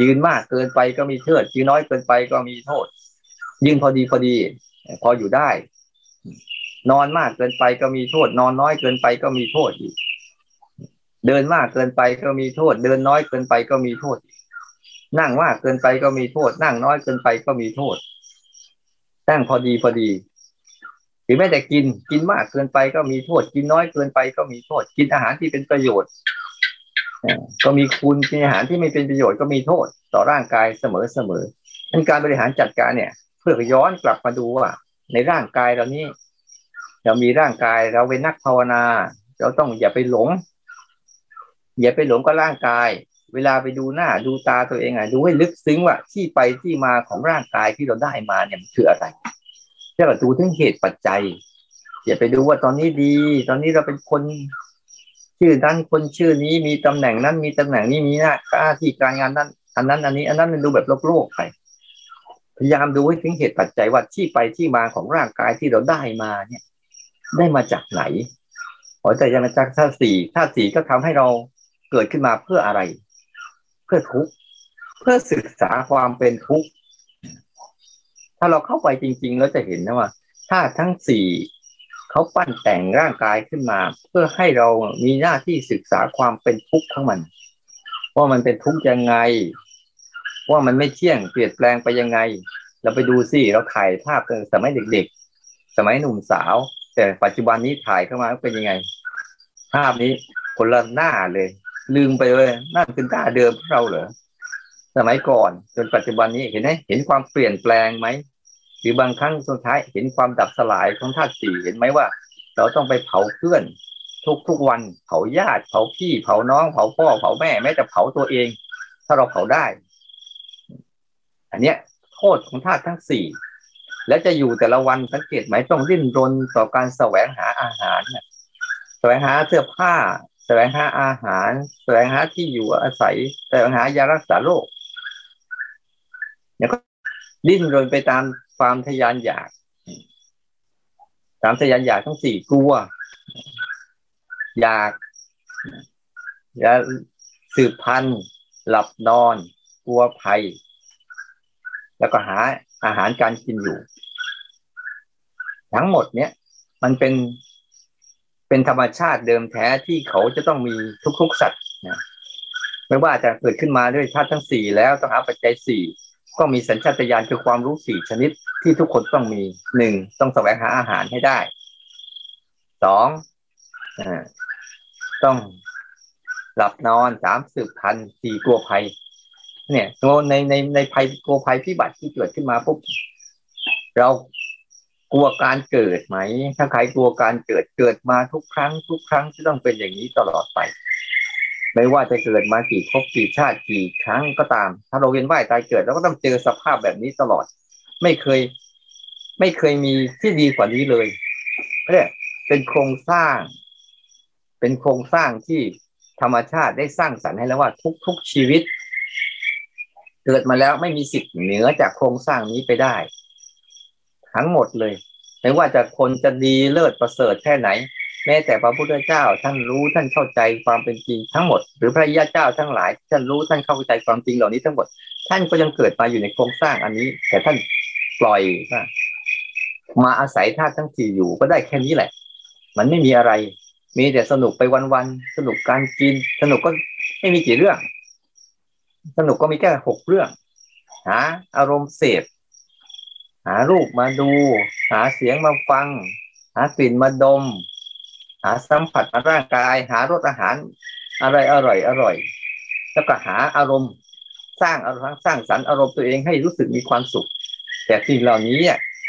ยืนมากเกินไปก็มีโทษยืนน้อยเกินไปก็มีโทษ ยืนพอดีพอดี พออยู่ได้ นอนมากเกินไปก็มีโทษ นอนน้อยเกินไปก็มีโทษอีกเดินมากเกินไปก็มีโทษ เดินน้อยเกินไปก็มีโทษ นั่งมากเกินไปก็มีโทษ นั่งน้อยเกินไปก็มีโทษ นั่งพอดีพอดี ถึงแม้แต่กินกินมากเกินไปก็มีโทษ กินน้อยเกินไปก็มีโทษ กินอาหารที่เป็นประโยชน์ก็มีคุณกินอาหารที่ไม่เป็นประโยชน์ก็มีโทษ ต่อร่างกายเสมอเสมอเป็นการบริหารจัดการเนี่ย เพื่อย้อนกลับมาดูว่า ในร่างกายเรานี้เรามีร่างกายเราเป็นนักภาวนา เราต้องอย่าไปหลง อย่าไปหลงกับร่างกาย เวลาไปดูหน้าดูตาตัวเองอะดูให้ลึกซึ้งว่าที่ไปที่มาของร่างกายที่เราได้มาเนี่ยมันคืออะไร จะดูถึงเหตุปัจจัย อย่าไปดูว่าตอนนี้ดี ตอนนี้เราเป็นคน ชื่อนั้นคนชื่อนี้มีตำแหน่งนั้นมีตำแหน่งนี้มีหน้าค่าที่การงานนั้น อันนั้น อันนี้ อันนั้นมันดูแบบโลกโลกไปพยายามดูให้ถึงเหตุปัจจัยว่าที่ไปที่มาของร่างกายที่เราได้มาเนี่ย ได้มาจากไหนหัวใจจะมาจากธาตุสี่ธาตุสี่ก็ทำให้เราเกิดขึ้นมาเพื่ออะไร เพื่อทุกข์เพื่อศึกษาความเป็นทุกข์ ถ้าเราเข้าไปจริงๆแล้วจะเห็นนะว่าธาตุทั้งสี่เขาปั้นแต่งร่างกายขึ้นมา เพื่อให้เรามีหน้าที่ศึกษาความเป็นทุกข์ของมัน ว่ามันเป็นทุกข์ยังไง ว่ามันไม่เที่ยงเปลี่ยนแปลงไปยังไง เราไปดูสิเราถ่ายภาพสมัยเด็ก ๆ สมัยหนุ่มสาว แต่ปัจจุบันนี้ถ่ายเข้ามาเป็นยังไง ภาพนี้คนละหน้าเลย ลืมไปเลยนั่นคือหน้าเดิมของเราเหรอสมัยก่อนจนปัจจุบันนี้เห็นไหมเห็นความเปลี่ยนแปลงไหม หรือบางครั้งสุดท้ายเห็นความดับสลายของธาตุสี่เห็นไหมว่า เราต้องไปเผาเพื่อน ทุกทุกวันเผาญาติเผาพี่เผาน้องเผาพ่อเผาแม่แม้แต่เผาตัวเอง ถ้าเราเผาได้ อันเนี้ยโทษของธาตุทั้งสี่และจะอยู่แต่ละวันสังเกตไหมต้องดิ้นรนต่อการแสวงหาอาหารแสวงหาเสื้อผ้า แสวงหาอาหาร แสวงหาที่อยู่อาศัย แสวงหายารักษาโรคเนี่ยก็ดิ้นรนไปตามความทยานอยากตามทยานอยากทั้งสี่กลัว อยากอยากสืบพันธุ์หลับนอน กลัวภัย แล้วก็หาอาหารการกินอยู่ ทั้งหมดเนี้ยมันเป็นเป็นธรรมชาติเดิมแท้ที่เขาจะต้องมีทุกๆสัตว์นะไม่ว่าจะเกิดขึ้นมาด้วยธาตุทั้งสี่แล้วต้องหาปัจจัยสี่ ก็มีสัญชาตญาณคือความรู้สี่ชนิดที่ทุกคนต้องมีหนึ่งต้องแสวงหาอาหารให้ได้สองต้องหลับนอนสามสืบพันสี่กลัวภัย เนี่ยในในในภัยกลัวภัยพิบัติที่เกิดขึ้นมาปุ๊บเรากลัวการเกิดไหม ถ้าใครกลัวการเกิดเกิดมาทุกครั้ง ทุกครั้งจะต้องเป็นอย่างนี้ตลอดไป ไม่ว่าจะเกิดมากี่ภพกี่ชาติกี่ครั้งก็ตาม ถ้าเราเวียนว่ายตายเกิดเราก็ต้องเจอสภาพแบบนี้ตลอด ไม่เคย ไม่เคยมีที่ดีกว่านี้เลยเนี่ยเป็นโครงสร้าง เป็นโครงสร้างที่ธรรมชาติได้สร้างสรรค์ให้แล้วว่าทุกๆชีวิต เกิดมาแล้วไม่มีสิทธิ์เหนือจากโครงสร้างนี้ไปได้ ทั้งหมดเลย ไม่ว่าจะคนจะดีเลิศประเสริฐแค่ไหน แม้แต่พระพุทธเจ้าท่านรู้ท่านเข้าใจความเป็นจริงทั้งหมด หรือพระยาเจ้าทั้งหลาย ท่านรู้ท่านเข้าใจความจริงเหล่านี้ทั้งหมด ท่านก็ยังเกิดมาอยู่ในโครงสร้างอันนี้ แต่ท่านปล่อยมาอาศัยธาตุทั้งสี่อยู่ก็ได้แค่นี้แหละ มันไม่มีอะไร มีแต่สนุกไปวันๆสนุกการกิน สนุกก็ไม่มีกี่เรื่อง สนุกก็มีแค่หกเรื่องหาอารมณ์เสพหารูปมาดู หาเสียงมาฟัง หากลิ่นมาดม หาสัมผัสร่างกาย หารสอาหาร อะไรอร่อยอร่อย แล้วก็หาอารมณ์ สร้างอารมณ์สร้างสรรค์อารมณ์ตัวเองให้รู้สึกมีความสุข แต่สิ่งเหล่านี้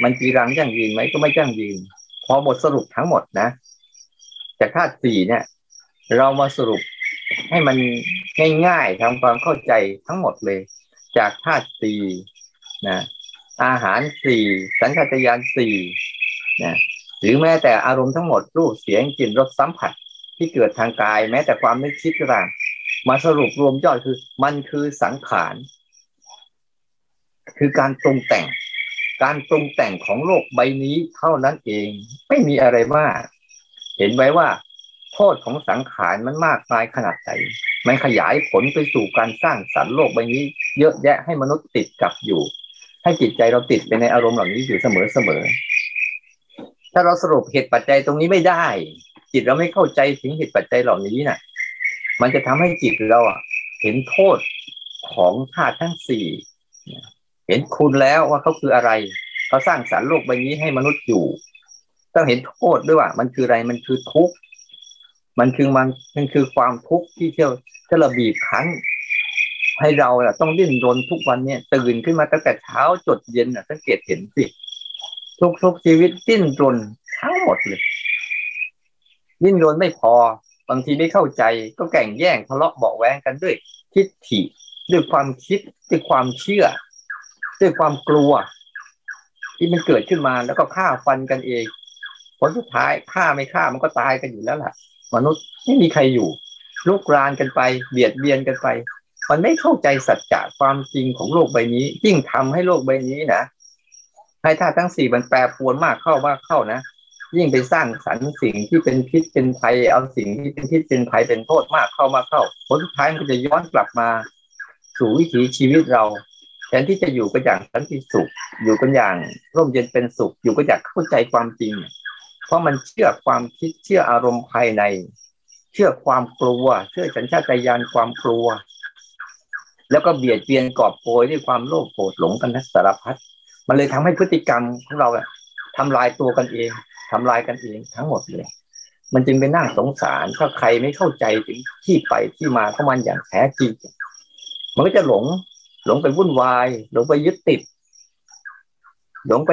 มันจีรังยั่งยืนไหมก็ไม่ยั่งยืน พอบทสรุปทั้งหมดนะจากธาตุสี่เนี่ย เรามาสรุปให้มันง่ายๆทำความเข้าใจทั้งหมดเลย จากธาตุสี่นะอาหารสี่สัญชาตญาณสี่นะ หรือแม้แต่อารมณ์ทั้งหมดรูปเสียงกลิ่นรสสัมผัสที่เกิดทางกาย แม้แต่ความนึกคิดต่างมาสรุปรวมยอดคือ มันคือสังขารคือการปรุงแต่ง การปรุงแต่งของโลกใบนี้เท่านั้นเอง ไม่มีอะไรมาก เห็นไว้ว่า โทษของสังขารมันมากมายขนาดไหนมันขยายผลไปสู่การสร้างสรรค์โลกใบนี้ เยอะแยะให้มนุษย์ติดกับอยู่ ให้จิตใจเราติดไปในอารมณ์เหล่านี้อยู่เสมอเสมอ ถ้าเราสรุปเหตุปัจจัยตรงนี้ไม่ได้ จิตเราไม่เข้าใจถึงเหตุปัจจัยเหล่านี้นะ่ะ มันจะทำให้จิตเราอะ เห็นโทษของธาตุทั้งสี่เห็นคุณแล้วว่าเขาคืออะไรเขาสร้างสารรค์โลกใบนี้ให้มนุษย์อยู่ต้องเห็นโทษด้วยว่า มันคืออะไรมันคือทุกข์มันคือมันมันคือความทุกข์ที่เที่ยวที่เราบีบคั้นให้เราต้องดิ้นรนทุกวันเนี่ยตื่นขึ้นมาตั้งแต่เช้าจดเย็นอะสังเกตเห็นสิ ทุกทุกชีวิตดิ้นรนทั้งหมดเลยดิ้นรนไม่พอบางทีไม่เข้าใจก็แก่งแย่งทะเลาะเบาแวงกันด้วยทิฏฐิด้วยความคิดด้วยความเชื่อ ด้วยความกลัว ที่มันเกิดขึ้นมาแล้วก็ฆ่าฟันกันเองผลสุดท้ายฆ่าไม่ฆ่ามันก็ตายกันอยู่แล้วล่ะ มนุษย์ไม่มีใครอยู่ลุกรานกันไป เบียดเบียนกันไป มันไม่เข้าใจสัจจะความจริงของโลกใบนี้ยิ่งทำให้โลกใบนี้นะ ให้ธาตุทั้งสี่มันแปรปรวนมากเข้ามากเข้านะยิ่งไปสร้างสรรค์สิ่งที่เป็นพิษเป็นภัยเอาสิ่งที่เป็นพิษเป็นภัยเป็นโทษมากเข้ามาเข้าผลสุดท้ายมันจะย้อนกลับมา สู่วิถีชีวิตเราแทนที่จะอยู่กันอย่างสันติสุข อยู่กันอย่างร่มเย็นเป็นสุข อยู่กันอย่างเข้าใจความจริง เพราะมันเชื่อความคิดเชื่ออารมณ์ภายใน เชื่อความกลัว เชื่อสัญชาตญาณความกลัว แล้วก็เบียดเบียนกอบโกยด้วยความโลภโกรธหลงกันทัสารพัด มันเลยทำให้พฤติกรรมของเราอะทำลายตัวกันเองทำลายกันเองทั้งหมดเลย มันจึงเป็นน่าสงสารถ้าใครไม่เข้าใจถึงที่ไปที่มาของมันอย่างแท้จริง มันก็จะหลง หลงไปวุ่นวาย หลงไปยึดติด หลงไป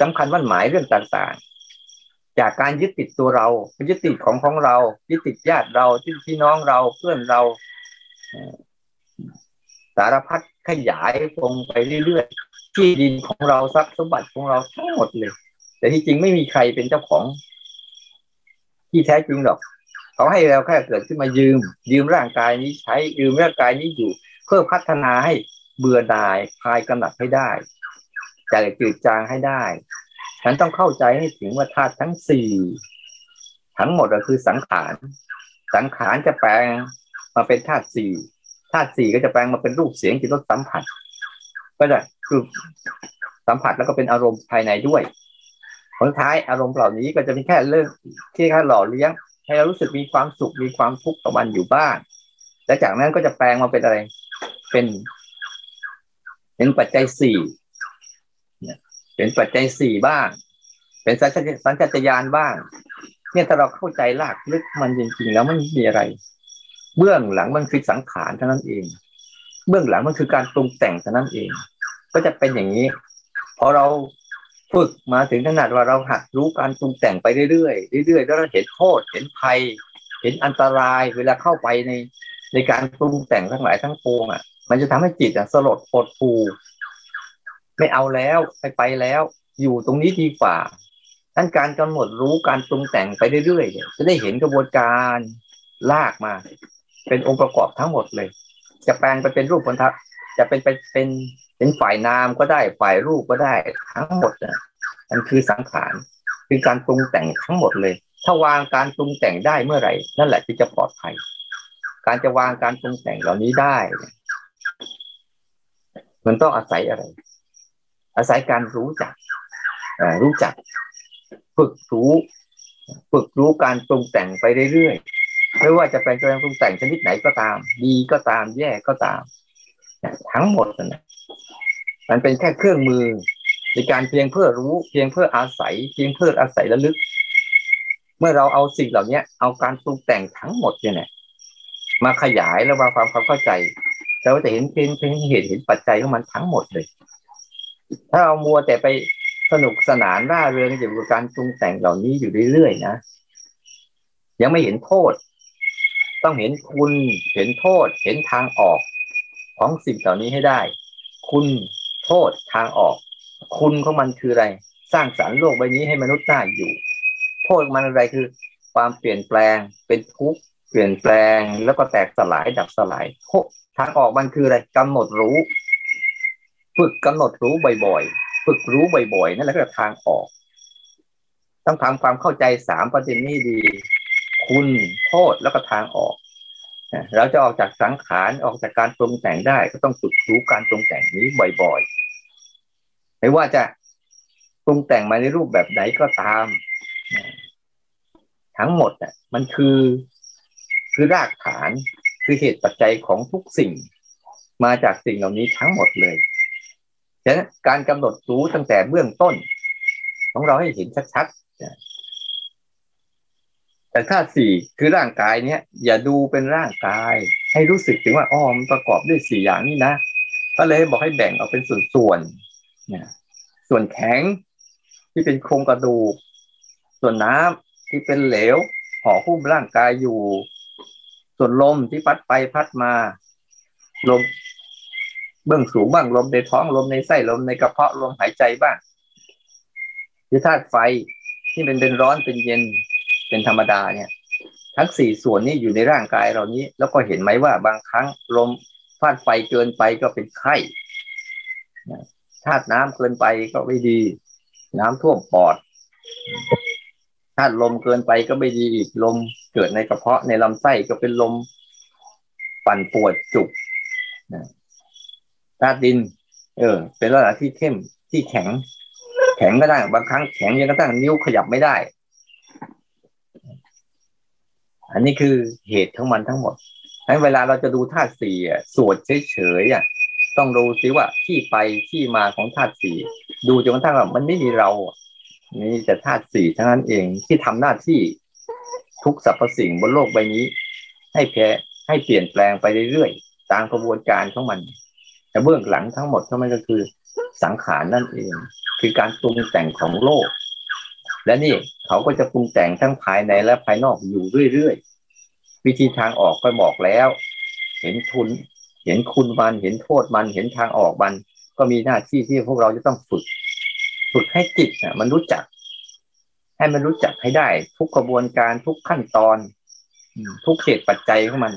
สำคัญมั่นหมายเรื่องต่างๆ จากการยึดติดตัวเรายึดติดของของเรา ยึดติดญาติเราที่พี่น้องเราเพื่อนเราสารพัดขยายวงไปเรื่อยๆ ที่ดินของเราทรัพย์สมบัติของเราทั้งหมดเลย แต่ที่จริงไม่มีใครเป็นเจ้าของ ที่แท้จริงหรอก เขาให้เราแค่เกิดขึ้นมายืม ยืมร่างกายนี้ใช้ยืมร่างกายนี้อยู่ เพื่อพัฒนาให้เบื่อหน่ายคลายกำหนัดให้ได้จกจืดจางให้ได้ฉันต้องเข้าใจให้ถึงว่าธาตุทั้งสี่ทั้งหมดก็คือสังขารสังขารจะแปลงมาเป็นธาตุสี่ธาตุสี่ก็จะแปลงมาเป็นรูปเสียงจิตรสสัมผัส ก็จะ คือสัมผัสแล้วก็เป็นอารมณ์ภายในด้วยผลท้ายอารมณ์เหล่านี้ก็จะเป็นแค่เรื่องที่แค่หล่อเลี้ยง ให้เรารู้สึกมีความสุขมีความทุกข์ต่อมันอยู่บ้างและจากนั้นก็จะแปลงมาเป็นอะไร เป็นเป็นปัจจัยสี่เป็นปัจจัยสี่บ้าง เป็นสัญชาตญาณบ้าง เนี่ยถ้าเราเข้าใจลากลึกมันจริงๆ แล้วมันมีอะไร เบื้องหลังมันคือสังขารเท่านั้นเอง เบื้องหลังมันคือการปรุงแต่งเท่านั้นเอง ก็จะเป็นอย่างนี้พอเราฝึกมาถึงขนาดว่าเราหัดรู้การปรุงแต่งไปเรื่อยๆเรื่อยๆแล้วเราเห็นโทษเห็นภัย เห็นอันตรายเวลาเข้าไปในในการปรุงแต่งทั้งหลายทั้งปวงอะ มันจะทำให้จิตอะสลดปดปูไม่เอาแล้วไปไปแล้ว อยู่ตรงนี้ดีกว่าท่านการกำหนดรู้การปรุงแต่งไปเรื่อยๆจะได้เห็นกระบวนการลากมา เป็นองค์ประกอบทั้งหมดเลย จะแปลงไปเป็นรูปพันธะจะเป็นเป็น เป็นฝ่ายนามก็ได้ฝ่ายรูปก็ได้ทั้งหมดนะมันคือสังขารคือการปรุงแต่งทั้งหมดเลย ถ้าวางการปรุงแต่งได้เมื่อไหร่ นั่นแหละที่จะปลอดภัย การจะวางการปรุงแต่งเหล่านี้ได้ มันต้องอาศัยอะไร อาศัยการรู้จักรู้จัก ฝึกรู้ ฝึกรู้การปรุงแต่งไปเรื่อยไม่ว่าจะเป็นการปรุงแต่งชนิดไหนก็ตาม ดีก็ตามแย่ก็ตาม ทั้งหมดนะ มันเป็นแค่เครื่องมือ ในการเพียงเพื่อรู้เพียงเพื่ออาศัย เพียงเพื่ออาศัยระลึก เมื่อเราเอาสิ่งเหล่านี้เอาการปรุงแต่งทั้งหมดเนี่ยมาขยายแล้วมาความความเข้าใจเราจะเห็นเพียงเพียงเหตุเห็นปัจจัยของมันทั้งหมดเลย ถ้าเรามัวแต่ไปสนุกสนานร่าเริงเกี่ยวกับการปรุงแต่งเหล่านี้อยู่เรื่อยๆนะยังไม่เห็นโทษ ต้องเห็นคุณเห็นโทษ เห็นทางออกของสิ่งเหล่านี้ให้ได้ คุณ โทษทางออก คุณของมันคืออะไร สร้างสรรค์โลกใบนี้ให้มนุษย์ได้อยู่ โทษมันอะไรคือ ความเปลี่ยนแปลงเป็นทุกข์เปลี่ยนแปลงแล้วก็แตกสลายดับสลายโทษทางออกมันคืออะไรกำหนดรู้ ฝึกกำหนดรู้บ่อยๆฝึกรู้บ่อยๆนั่นแหละคือทางออก ต้องทำความเข้าใจสามประเด็นนี้ดี คุณโทษแล้วก็ทางออก เราจะออกจากสังขารออกจากการปรุงแต่งได้ ก็ต้องฝึกรู้การปรุงแต่งนี้บ่อยๆ ไม่ว่าจะปรุงแต่งมาในรูปแบบไหนก็ตาม ทั้งหมดอะมันคือคือรากฐานคือเหตุปัจจัยของทุกสิ่ง มาจากสิ่งเหล่านี้ทั้งหมดเลยฉะนั้นการกำหนดรู้ตั้งแต่เบื้องต้น ของเราให้เห็นชัดๆ แต่ธาตุสี่คือร่างกายเนี้ยอย่าดูเป็นร่างกาย ให้รู้สึกถึงว่าอ๋อมันประกอบด้วยสี่อย่างนี้นะก็เลยบอกให้แบ่งออกเป็นส่วนๆเนี่ยส่วนแข็งที่เป็นโครงกระดูก ส่วนน้ำที่เป็นเหลวห่อหุ้มร่างกายอยู่ ส่วนลมที่พัดไปพัดมา ลมเบื้องสูงบ้างลมในท้องลมในไส้ลมในกระเพาะลมหายใจบ้างที่ธาตุไฟที่เป็นเป็นร้อนเป็นเย็น เป็นธรรมดาเนี่ย ทั้งสี่ส่วนนี้อยู่ในร่างกายเรานี้ แล้วก็เห็นไหมว่าบางครั้งลมฟาดไฟเกินไปก็เป็นไข้ธาตุน้ำเกินไปก็ไม่ดี น้ำท่วมปอดธาตุลมเกินไปก็ไม่ดีอีกลมเกิดในกระเพาะในลำไส้ก็เป็นลมปั่นปวดจุกธาตุดิน เออ เป็นลักษณะที่เข้มที่แข็ง แข็งก็ได้บางครั้งแข็งยังกระทั่งนิ้วขยับไม่ได้ อันนี้คือเหตุของมันทั้งหมดทั้งเวลาเราจะดูธาตุสี่สวดเฉยๆอะต้องดูสิว่าที่ไปที่มาของธาตุสี่ดูจนกระทั่งว่ามันไม่มีเรา นี่แต่ธาตุสี่ทั้งนั้นเองที่ทำหน้าที่ทุกสรรพสิ่งบนโลกใบนี้ ให้แพ้ให้เปลี่ยนแปลงไปเรื่อยๆตามกระบวนการของมัน แต่เบื้องหลังทั้งหมดทั้งมันก็คือสังขารนั่นเอง คือการปรุงแต่งของโลก และนี่เขาก็จะปรุงแต่งทั้งภายในและภายนอกอยู่เรื่อยๆ วิธีทางออกก็บอกแล้ว เห็นทุน เห็นคุณมัน เห็นโทษมัน เห็นทางออกมัน ก็มีหน้าที่ที่พวกเราจะต้องฝึก ฝึกให้จิตอะมันรู้จัก ให้มันรู้จักให้ได้ ทุกกระบวนการทุกขั้นตอน ทุกเหตุปัจจัยของมัน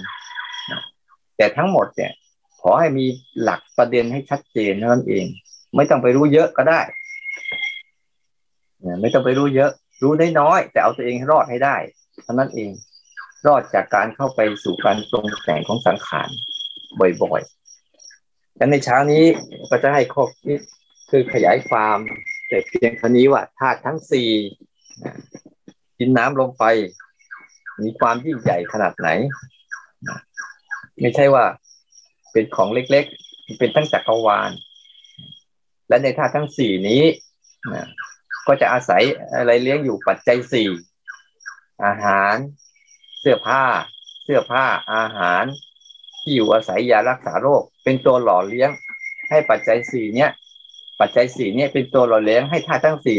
แต่ทั้งหมดเนี่ย ขอให้มีหลักประเด็นให้ชัดเจนเท่านั้นเอง ไม่ต้องไปรู้เยอะก็ได้ ไม่ต้องไปรู้เยอะ รู้ได้น้อย แต่เอาตัวเองรอดให้ได้เท่านั้นเอง รอดจากการเข้าไปสู่การตรงแต่งของสังขารบ่อยๆดังในเช้านี้ก็จะให้ข้อคิดคือขยายความแต่เพียงเท่านี้ว่าธาตุทั้งสี่ดินน้ำลมไฟมีความยิ่งใหญ่ขนาดไหน ไม่ใช่ว่าเป็นของเล็กๆ เป็นทั้งจักรวาล และในธาตุทั้งสี่นี้ ก็จะอาศัยอะไรเลี้ยงอยู่ปัจจัยสี่อาหาร เสื้อผ้า เสื้อผ้าอาหาร ที่อยู่อาศัยยารักษาโรค เป็นตัวหล่อเลี้ยง ให้ปัจจัยสี่เนี้ยปัจจัยสี่เนี้ยเป็นตัวหล่อเลี้ยงให้ธาตุทั้งสี่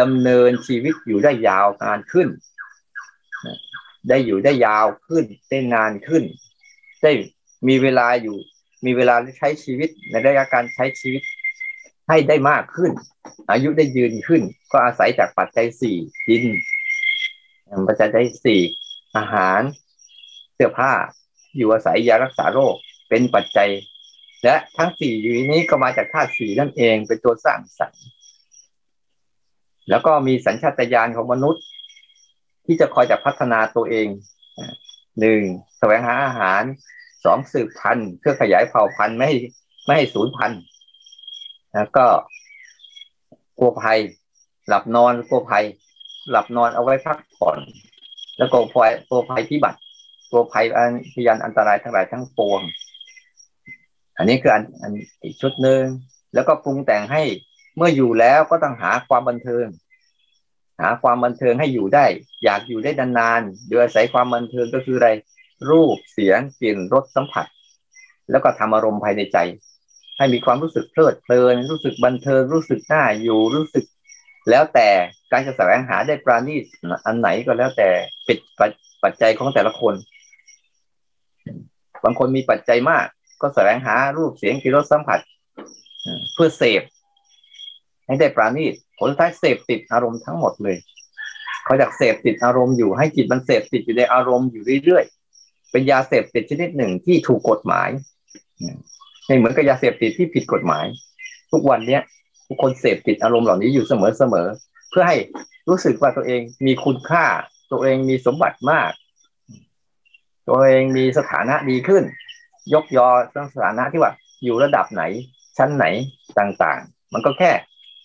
ดำเนินชีวิตอยู่ได้ยาวนานขึ้น ได้อยู่ได้ยาวขึ้นได้นานขึ้น ได้มีเวลาอยู่ มีเวลาใช้ชีวิตในระยะการใช้ชีวิต ให้ได้มากขึ้น อายุได้ยืนขึ้น ก็อาศัยจากปัจจัยสี่ดิน ปัจจัยสี่อาหาร เสื้อผ้า อยู่อาศัยยารักษาโรคเป็นปัจจัย และทั้งสี่อยู่นี้ก็มาจากธาตุสี่นั่นเองเป็นตัวสร้างสรรค์แล้วก็มีสัญชาตญาณของมนุษย์ ที่จะคอยจะพัฒนาตัวเองหนึ่งแสวงหาอาหารสองสืบพันธุ์เพื่อขยายเผ่าพันธุ์ไม่ให้ไม่ให้สูญพันธุ์ แล้วก็กลัวภัย หลับนอนกลัวภัย หลับนอนเอาไว้พักผ่อน แล้วก็ภัยกลัวภัยที่บัตรกลัวภัยอันพยานอันตรายทั้งหลายทั้งปวง อันนี้คืออันอันอีกชุดหนึ่งแล้วก็ปรุงแต่งให้เมื่ออยู่แล้วก็ต้องหาความบันเทิง หาความบันเทิงให้อยู่ได้ อยากอยู่ได้นานๆโดยอาศัยความบันเทิงก็คืออะไร รูปเสียงกลิ่นรสสัมผัส แล้วก็ทำอารมณ์ภายในใจ ให้มีความรู้สึกเพลิดเพลิน รู้สึกบันเทิงรู้สึกน่าอยู่รู้สึก แล้วแต่การจะแสวงหาได้ปราณีตอันไหนก็แล้วแต่ปิดปัจจัยของแต่ละคน บางคนมีปัจจัยมาก ก็แสวงหารูปเสียงกลิ่นรสสัมผัสเพื่อเสพให้ได้ปราณีตผลท้ายเสพติดอารมณ์ทั้งหมดเลย เขาอยากเสพติดอารมณ์อยู่ให้จิตมันเสพติดอยู่ในอารมณ์อยู่เรื่อยๆเป็นยาเสพติดชนิดหนึ่งที่ถูกกฎหมาย ไม่เหมือนกับยาเสพติดที่ผิดกฎหมาย ทุกวันเนี้ยทุกคนเสพติดอารมณ์เหล่านี้อยู่เสมอๆเพื่อให้รู้สึกว่าตัวเองมีคุณค่า ตัวเองมีสมบัติมาก ตัวเองมีสถานะดีขึ้น ยกยอสถานะที่ว่าอยู่ระดับไหน ชั้นไหนต่างๆ มันก็แค่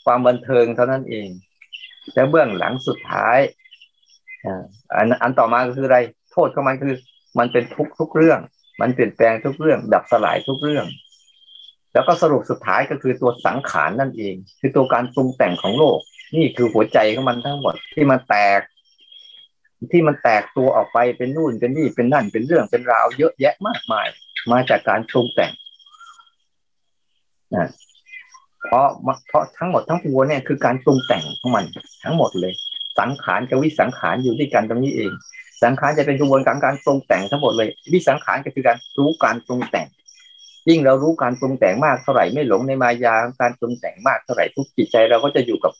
ความบันเทิงเท่านั้นเองแล้วเบื้องหลังสุดท้ายอันอันต่อมาก็คืออะไร โทษของมันคือ มันเป็นทุกทุกเรื่อง มันเปลี่ยนแปลงทุกเรื่อง ดับสลายทุกเรื่อง แล้วก็สรุปสุดท้ายก็คือตัวสังขารนั่นเอง คือตัวการปรุงแต่งของโลก นี่คือหัวใจของมันทั้งหมดที่มันแตก ที่มันแตกตัวออกไปเป็นนู่นเป็นนี่เป็นนั่นเป็นเรื่องเป็นราวเยอะแยะมากมาย มาจากการปรุงแต่งนะเพราะเพราะทั้งหมดทั้งปวงเนี่ยคือการปรุงแต่งของมัน ทั้งหมดเลย สังขารกับวิสังขารอยู่ด้วยกันตรงนี้เอง สังขารจะเป็นกระบวนการการปรุงแต่งทั้งหมดเลย วิสังขารก็คือการรู้การปรุงแต่ง ยิ่งเรารู้การปรุงแต่งมากเท่าไหร่ไม่หลงในมายาการปรุงแต่งมากเท่าไหร่ทุกจิตใจเราก็จะอยู่กับ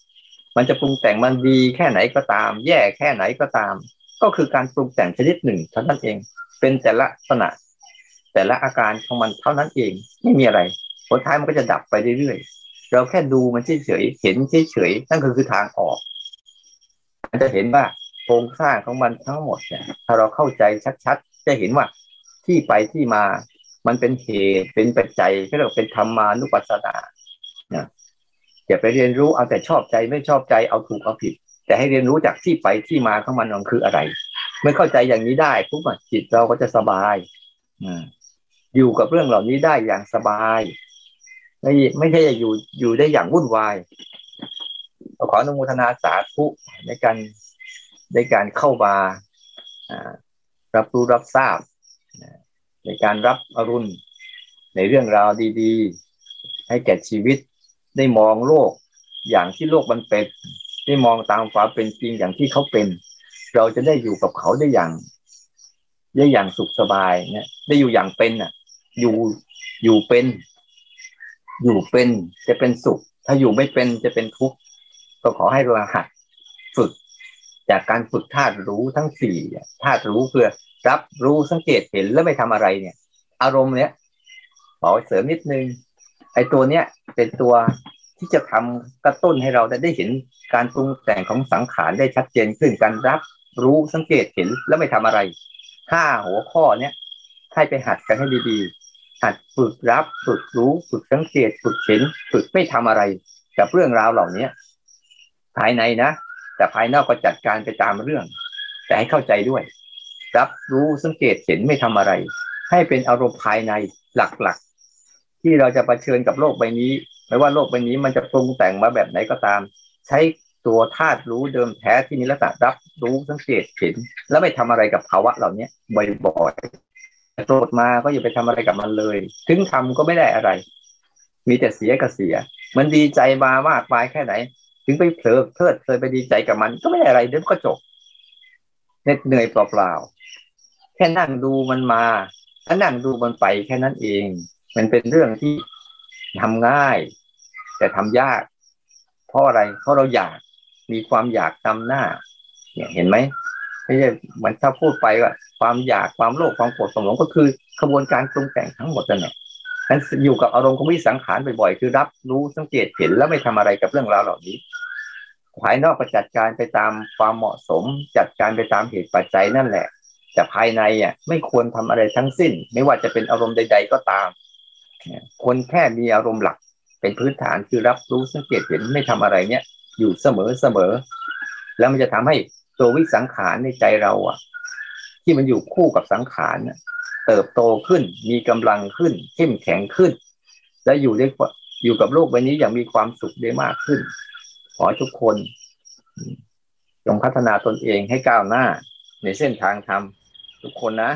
มันจะปรุงแต่งมันดีแค่ไหนก็ตาม แย่แค่ไหนก็ตาม ก็คือการปรุงแต่งชนิดหนึ่งเท่านั้นเอง เป็นแต่ละลักษณะแต่ละอาการของมันเท่านั้นเองไม่มีอะไรผลท้ายมันก็จะดับไปเรื่อยเราแค่ดูมันเฉยๆเห็นเฉยๆนั่นก็คือทางออกมันจะเห็นว่าโครงสร้างของมันทั้งหมดเนี่ยถ้าเราเข้าใจชัดๆ จะเห็นว่าที่ไปที่มา มันเป็นเหตุเป็นปัจจัยก็เรียกเป็นธรรมานุปัสสนาอย่าไปเรียนรู้เอาแต่ชอบใจไม่ชอบใจเอาถูกเอาผิด แต่ให้เรียนรู้จากที่ไปที่มาของมันมันคืออะไรเมื่อเข้าใจอย่างนี้ได้ปุ๊บจิตเราก็จะสบายอยู่กับเรื่องเหล่านี้ได้อย่างสบายไม่ไม่ใช่อยู่อยู่ได้อย่างวุ่นวายขออนุโมทนาสาธุในการในการเข้ามารับรู้รับทราบ ในการรับอรุณ ในเรื่องราวดีๆ ให้แก่ชีวิต ได้มองโลกอย่างที่โลกมันเป็น ได้มองตามความเป็นจริงอย่างที่เขาเป็น เราจะได้อยู่กับเขาได้อย่าง ได้อย่างสุขสบายเนี่ยได้อยู่อย่างเป็นอะ อยู่อยู่เป็น อยู่เป็นจะเป็นสุข ถ้าอยู่ไม่เป็นจะเป็นทุกข์ก็ขอให้เราหัดฝึก จากการฝึกธาตุรู้ทั้งสี่ธาตุรู้เพื่อ รับรู้สังเกตเห็นแล้วไม่ทำอะไรเนี่ย อารมณ์เนี้ยขอเสริมนิดนึงไอ้ตัวเนี้ยเป็นตัวที่จะทำกระตุ้นให้เราได้เห็นการปรุงแต่งของสังขารได้ชัดเจนขึ้นการรับรู้สังเกตเห็นแล้วไม่ทำอะไรห้าหัวข้อเนี้ยให้ไปหัดกันให้ดีๆ หัดฝึกรับฝึกรู้ฝึกสังเกตฝึกเห็นฝึกไม่ทำอะไร กับเรื่องราวเหล่านี้ภายในนะแต่ภายนอกก็จัดการไปตามเรื่อง แต่ให้เข้าใจด้วย รับรู้สังเกตเห็นไม่ทำอะไร ให้เป็นอารมณ์ภายในหลักๆ ที่เราจะะเผชิญกับโลกใบนี้ ไม่ว่าโลกใบนี้มันจะปรุงแต่งมาแบบไหนก็ตาม ใช้ตัวธาตุรู้เดิมแท้ที่มีลักษณะรับรู้สังเกตเห็น แล้วไม่ทำอะไรกับภาวะเหล่านี้บ่อยๆโกรธมาก็อย่าไปทำอะไรกับมันเลย ถึงทำก็ไม่ได้อะไร มีแต่เสียกับเสีย มันดีใจมามากมายแค่ไหน ถึงไปเผลอเพลิดเพลินไปดีใจกับมันก็ไม่ได้อะไรเดี๋ยวก็จบเหน็ดเหนื่อยเปล่าๆ ค่นั่งดูมันมาถ้านั่งดูมันไปแค่นั้นเอง มันเป็นเรื่องที่ทำง่าย แต่ทำยาก เพราะอะไรเพราะเราอยากมีความอยากตาหน้า เนี่ยเห็นไหมไม่ใช่มันถ้าพูดไปว่าความอยากความโลภความโกรธสมองก็คือขบวนการปรุงแต่งทั้งหมดนั่นแหละนั้นอยู่กับอารมณ์ของวิสังขารบ่อยๆคือรับรู้สังเกตเห็นแล้วไม่ทำอะไรกับเรื่องราวเหล่านี้ภายนอกก็จัดการไปตามความเหมาะสม จัดการไปตามเหตุปัจจัยนั่นแหละ แต่ภายในอะไม่ควรทำอะไรทั้งสิ้น ไม่ว่าจะเป็นอารมณ์ใด ๆ ก็ตามคนแค่มีอารมณ์หลัก เป็นพื้นฐานคือรับรู้สังเกตเห็นไม่ทำอะไรเนี่ย อยู่เสมอเสมอ แล้วมันจะทำให้ตัววิสังขารในใจเราอะ ที่มันอยู่คู่กับสังขารเติบโตขึ้น มีกำลังขึ้น เข้มแข็งขึ้น และอยู่ได้อยู่กับโลกใบนี้อย่างมีความสุขได้มากขึ้น ขอทุกคนจงพัฒนาตนเองให้ก้าวหน้าในเส้นทางธรรม ทุกคนนะ